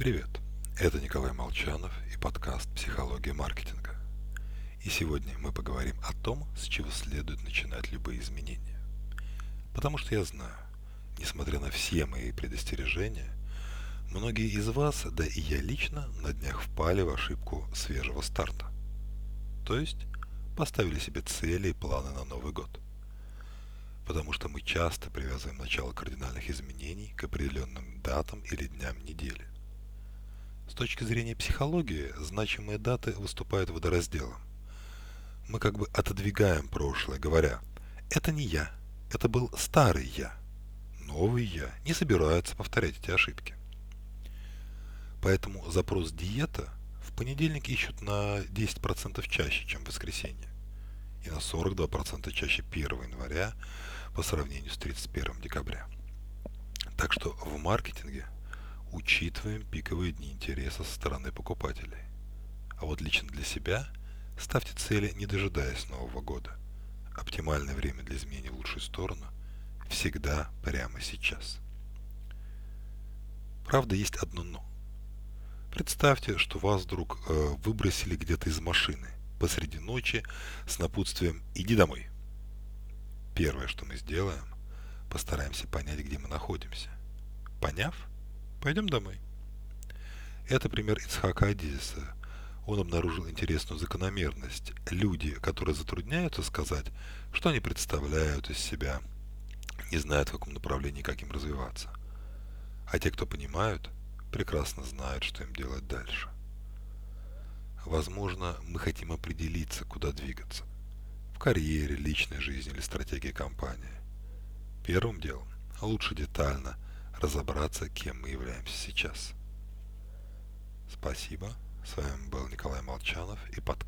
Привет, это Николай Молчанов и подкаст «Психология маркетинга». И сегодня мы поговорим о том, с чего следует начинать любые изменения. Потому что я знаю, несмотря на все мои предостережения, многие из вас, да и я лично, на днях впали в ошибку свежего старта. То есть поставили себе цели и планы на Новый год. Потому что мы часто привязываем начало кардинальных изменений к определенным датам или дням недели. С точки зрения психологии, значимые даты выступают водоразделом. Мы как бы отодвигаем прошлое, говоря, это не я, это был старый я. Новый я не собирается повторять эти ошибки. Поэтому запрос диета в понедельник ищут на 10% чаще, чем в воскресенье. И на 42% чаще 1 января по сравнению с 31 декабря. Так что в маркетинге – учитываем пиковые дни интереса со стороны покупателей. А вот лично для себя ставьте цели, не дожидаясь Нового года. Оптимальное время для изменений в лучшую сторону всегда прямо сейчас. Правда, есть одно «но». Представьте, что вас вдруг э, выбросили где-то из машины посреди ночи с напутствием «иди домой». Первое, что мы сделаем, постараемся понять, где мы находимся. Поняв – Пойдем домой. Это пример Ицхака Адизиса. Он обнаружил интересную закономерность. Люди, которые затрудняются сказать, что они представляют из себя, не знают, в каком направлении, как им развиваться. А те, кто понимают, прекрасно знают, что им делать дальше. Возможно, мы хотим определиться, куда двигаться. В карьере, личной жизни или стратегии компании. Первым делом лучше детально – разобраться, кем мы являемся сейчас. Спасибо. С вами был Николай Молчанов и подкаст.